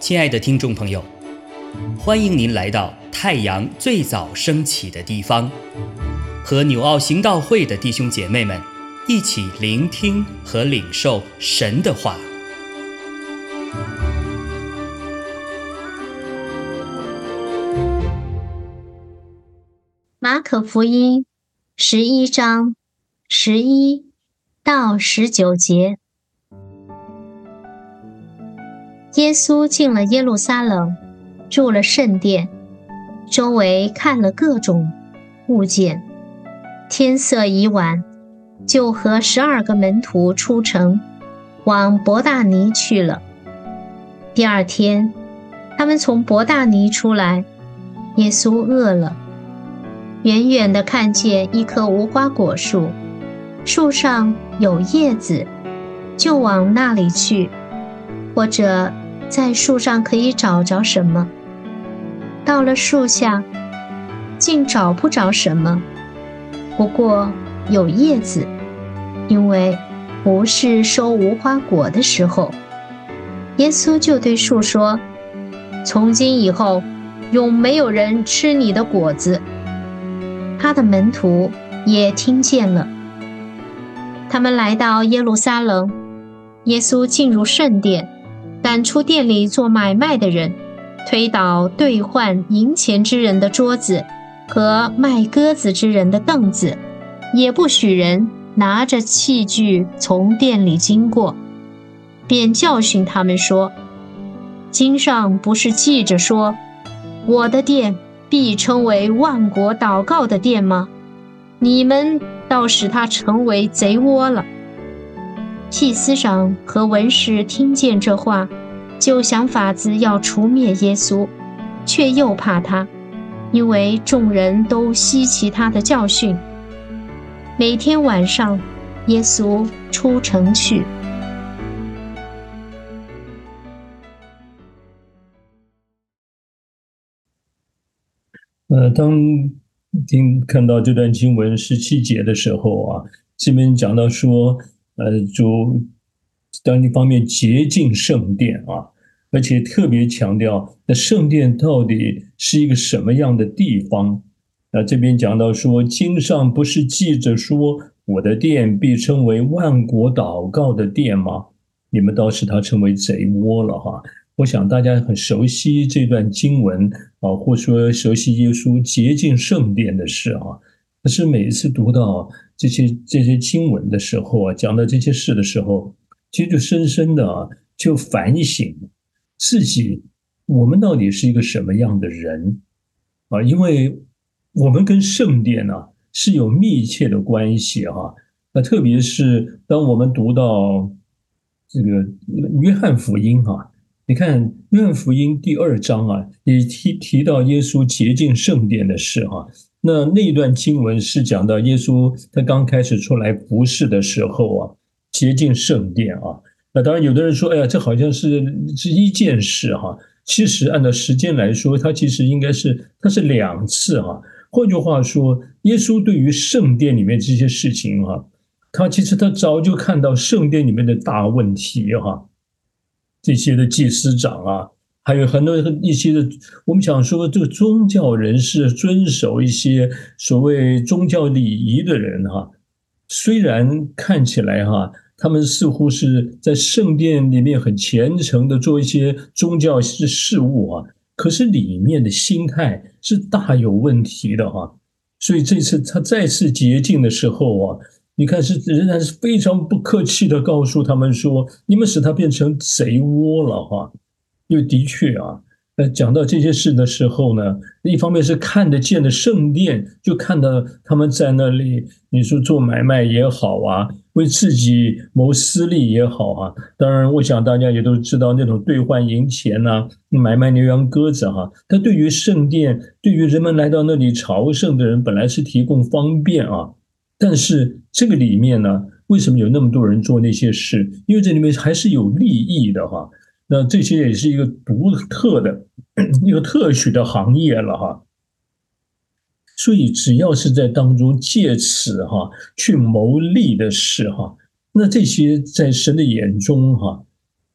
亲爱的听众朋友，欢迎您来到太阳最早升起的地方，和纽奥行道会的弟兄姐妹们一起聆听和领受神的话。马可福音十一章十一到十九节。耶稣进了耶路撒冷，住了圣殿，周围看了各种物件。天色已晚，就和十二个门徒出城，往伯大尼去了。第二天，他们从伯大尼出来，耶稣饿了，远远的看见一棵无花果树，树上有叶子，就往那里去，或者。在树上可以找着什么？到了树下，竟找不着什么。不过有叶子，因为不是收无花果的时候。耶稣就对树说：“从今以后，永没有人吃你的果子。”他的门徒也听见了。他们来到耶路撒冷，耶稣进入圣殿。赶出店里做买卖的人，推倒兑换银钱之人的桌子和卖鸽子之人的凳子，也不许人拿着器具从店里经过，便教训他们说：“经上不是记着说，我的店必称为万国祷告的店吗？你们倒使他成为贼窝了。”祭司长和文士听见这话，就想法子要除灭耶稣，却又怕他，因为众人都稀奇他的教训。每天晚上，耶稣出城去。呃，当听看到这段经文十七节的时候啊，这边讲到说。呃，主当一方面洁净圣殿啊，而且特别强调那圣殿到底是一个什么样的地方？那这边讲到说，经上不是记着说，我的殿必称为万国祷告的殿吗？你们倒使它成为贼窝了哈！我想大家很熟悉这段经文啊，或说熟悉耶稣洁净圣殿的事啊。可是每一次读到这些这些经文的时候啊，讲到这些事的时候，其实就深深的啊，就反省自己，我们到底是一个什么样的人啊？因为我们跟圣殿呢是有密切的关系哈。那特别是当我们读到这个约翰福音哈，你看约翰福音第二章啊，也提提到耶稣洁净圣殿的事哈。那那一段经文是讲到耶稣他刚开始出来服侍的时候啊，洁净圣殿啊。那当然有的人说，哎呀，这好像是是一件事哈。其实按照时间来说，它其实应该是它是两次哈。换句话说，耶稣对于圣殿里面这些事情哈，他其实他早就看到圣殿里面的大问题哈，这些的祭司长啊。还有很多一些的，我们想说，这个宗教人士遵守一些所谓宗教礼仪的人哈，虽然看起来哈，他们似乎是在圣殿里面很虔诚的做一些宗教事事务啊，可是里面的心态是大有问题的哈。所以这次他再次洁净的时候啊，你看是仍然是非常不客气的告诉他们说，你们使他变成贼窝了哈。因为的确啊，呃，讲到这些事的时候呢，一方面是看得见的圣殿，就看到他们在那里，你说做买卖也好啊，为自己谋私利也好啊。当然，我想大家也都知道，那种兑换银钱呐，买卖牛羊鸽子哈，它对于圣殿，对于人们来到那里朝圣的人，本来是提供方便啊。但是这个里面呢，为什么有那么多人做那些事？因为这里面还是有利益的哈。那这些也是一个独特的 一个特许的行业了哈，所以只要是在当中借此哈去谋利的事哈，那这些在神的眼中，哈，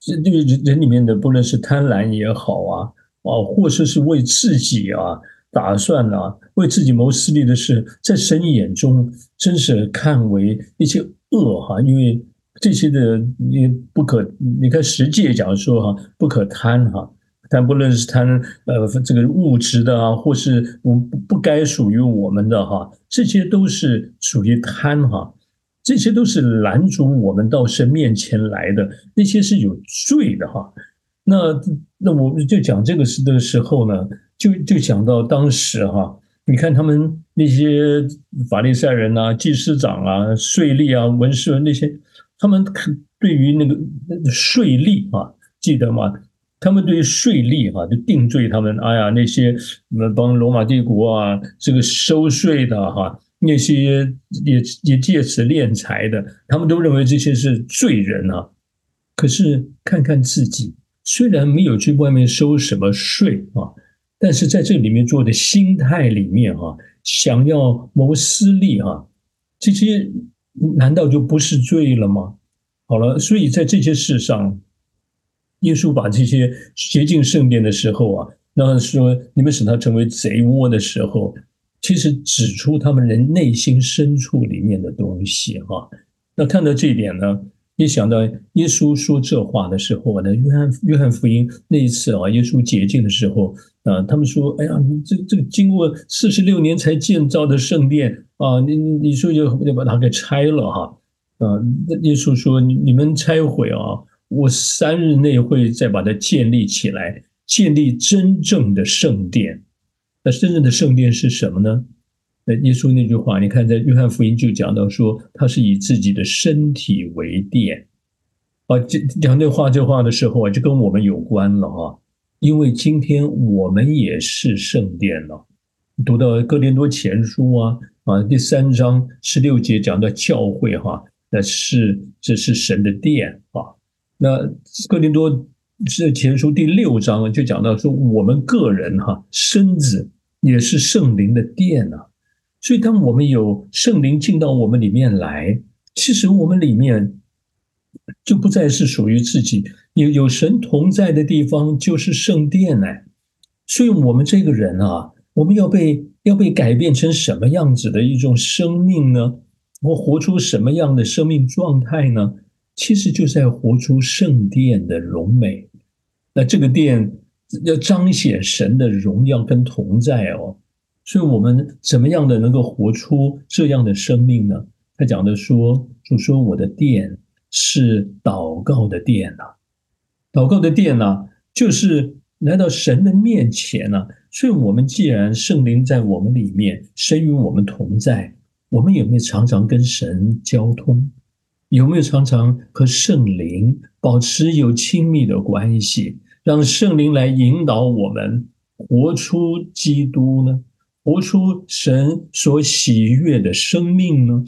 这这个人人里面的，不论是贪婪也好啊，啊，或者是为自己啊打算啊，为自己谋私利的事，在神眼中真是看为一些恶哈，因为这些的你不可，你看实际讲说哈，不可贪哈。但不论是贪呃这个物质的啊，或是不不该属于我们的哈，这些都是属于贪哈，这些都是拦阻我们到神面前来的，那些是有罪的哈。那那我们就讲这个时的时候呢，就就讲到当时哈，你看他们那些法利赛人啊、祭司长啊、税吏啊、文士那些，他们对于那个税吏啊，记得吗？他们对于税吏哈，就定罪他们。哎呀，那些帮罗马帝国啊，这个收税的哈，那些也也借此敛财的，他们都认为这些是罪人啊。可是看看自己，虽然没有去外面收什么税啊，但是在这里面做的心态里面哈，想要谋私利哈，这些难道就不是罪了吗？好了，所以在这些事上。耶稣把这些洁净圣殿的时候啊，那说你们使他成为贼窝的时候，其实指出他们人内心深处里面的东西哈。那看到这一点呢，一想到耶稣说这话的时候呢，约翰约翰福音那一次啊，耶稣洁净的时候啊，他们说：“哎呀，这这个经过四十六年才建造的圣殿啊，你你你说就就把它给拆了哈？”啊，耶稣说：“你你们拆毁啊。”我三日内会再把它建立起来，建立真正的圣殿。那真正的圣殿是什么呢？那耶稣那句话，你看在约翰福音就讲到说，他是以自己的身体为殿。啊，这讲这话这话的时候啊，就跟我们有关了哈。因为今天我们也是圣殿了。读到哥林多前书啊啊，第三章十六节讲到教会哈，那是这是神的殿啊。那哥林多这前书第六章就讲到说，我们个人哈身子也是圣灵的殿啊，所以当我们有圣灵进到我们里面来，其实我们里面就不再是属于自己，有有神同在的地方就是圣殿呢。所以我们这个人啊，我们要被要被改变成什么样子的一种生命呢？我活出什么样的生命状态呢？其实就在活出圣殿的荣美，那这个殿要彰显神的荣耀跟同在哦，所以我们怎么样的能够活出这样的生命呢？他讲的说，就说我的殿是祷告的殿呐，祷告的殿呐，就是来到神的面前呐。所以，我们既然圣灵在我们里面，神与我们同在，我们有没有常常跟神交通？有没有常常和圣灵保持有亲密的关系，让圣灵来引导我们活出基督呢？活出神所喜悦的生命呢？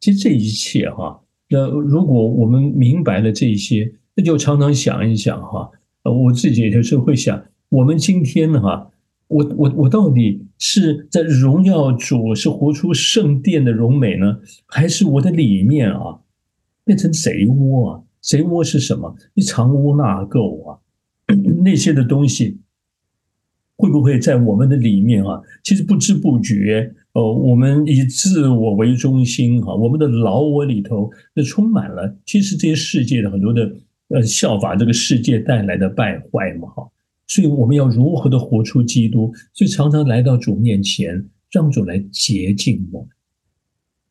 其实这一切哈，那如果我们明白了这些，那就常常想一想哈，呃，我自己有时候会想，我们今天哈，我我我到底是在荣耀主，是活出圣殿的荣美呢，还是我的里面啊？变成贼窝啊！贼窝是什么？一藏污纳垢啊！那些的东西会不会在我们的里面啊？其实不知不觉，呃，我们以自我为中心哈，我们的老我里头那充满了，其实这些世界的很多的呃效法这个世界带来的败坏嘛哈。所以我们要如何的活出基督？所以常常来到主面前，让主来洁净我们。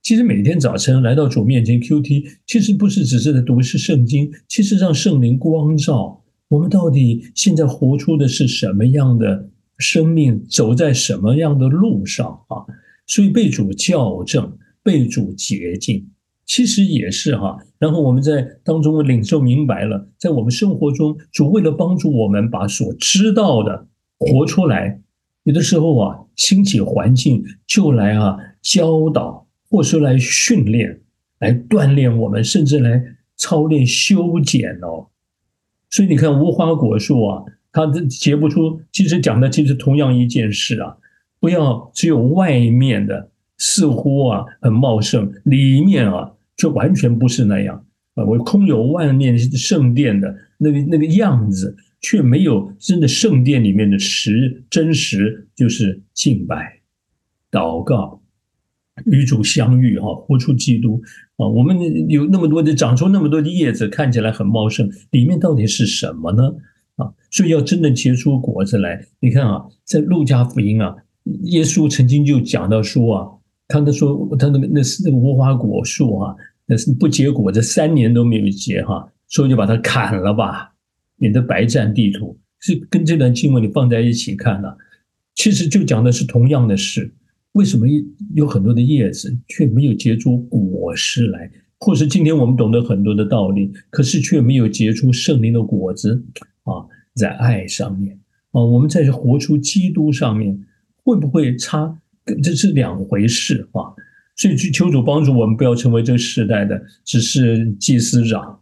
其实每天早晨来到主面前，Q T，其实不是只是在读是圣经，其实让圣灵光照我们，到底现在活出的是什么样的生命，走在什么样的路上啊？所以被主校正，被主洁净，其实也是哈。然后我们在当中领受明白了，在我们生活中，主为了帮助我们把所知道的活出来，有的时候啊，兴起环境就来啊教导。或是来训练、来锻炼我们，甚至来操练修剪哦。所以你看，无花果树啊，它结不出。其实讲的其实同样一件事啊，不要只有外面的似乎啊很茂盛，里面啊却完全不是那样。啊，我空有万念圣殿的那个那个样子，却没有真的圣殿里面的实真实，就是敬拜、祷告、与主相遇，哈，活出基督啊！我们有那么多的长出那么多的叶子，看起来很茂盛，里面到底是什么呢？所以要真的结出果子来。你看啊，在路加福音啊，耶稣曾经就讲到说啊，他的说他那个那是那个无花果树啊。那是不结果，这三年都没有结哈，所以就把它砍了吧，免得白占地图。是跟这段经文你放在一起看呢，其实就讲的是同样的事。为什么有很多的叶子却没有结出果实来？或是今天我们懂得很多的道理，可是却没有结出圣灵的果子啊？在爱上面啊，我们在活出基督上面，会不会差？这是两回事啊。所以，求主帮助我们，不要成为这个时代的只是祭司长、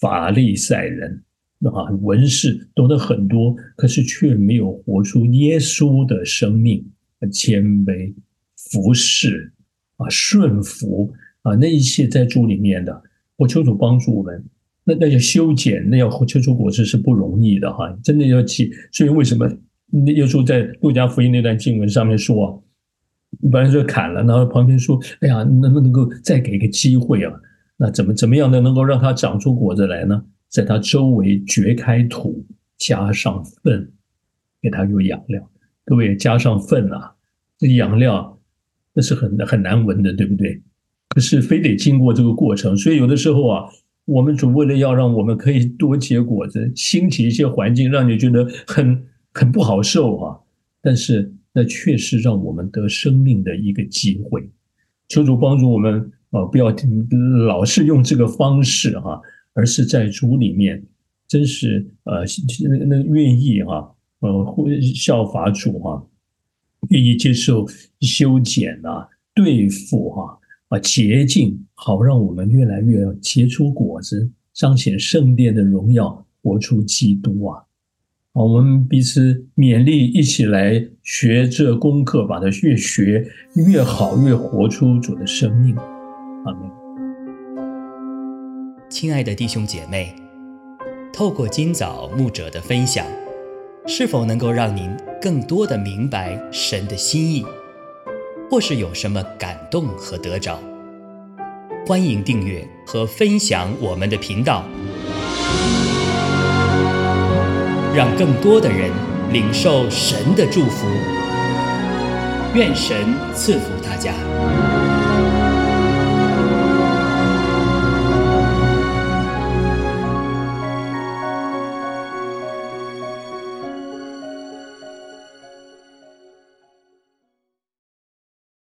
法利赛人啊，文士懂得很多，可是却没有活出耶稣的生命，谦卑、服侍啊、顺服啊，那一切在主里面的。我求主帮助我们，那那要修剪，那要切出果子是不容易的哈，真的要去。所以，为什么那耶稣在路加福音那段经文上面说？本来说砍了，然后旁边说：“哎呀，能不能够再给个机会啊？那怎么怎么样的能够让它长出果子来呢？在它周围掘开土，加上粪，给它有养料。各位加上粪啊，这养料那是很很难闻的，对不对？可是非得经过这个过程，所以有的时候啊，我们主为了要让我们可以多结果子，兴起一些环境，让你觉得很很不好受啊，但是。”那确实让我们得生命的一个机会，求主帮助我们啊！不要老是用这个方式哈，而是在主里面，真是呃那那愿意哈呃效法主哈，愿意接受修剪啊、对付哈啊洁净，好让我们越来越结出果子，彰显圣殿的荣耀，活出基督啊！我们彼此勉励，一起来学这功课，把它越学越好，越活出主的生命。阿门。亲爱的弟兄姐妹，透过今早牧者的分享，是否能够让您更多的明白神的心意，或是有什么感动和得着？欢迎订阅和分享我们的频道。让更多的人领受神的祝福，愿神赐福大家。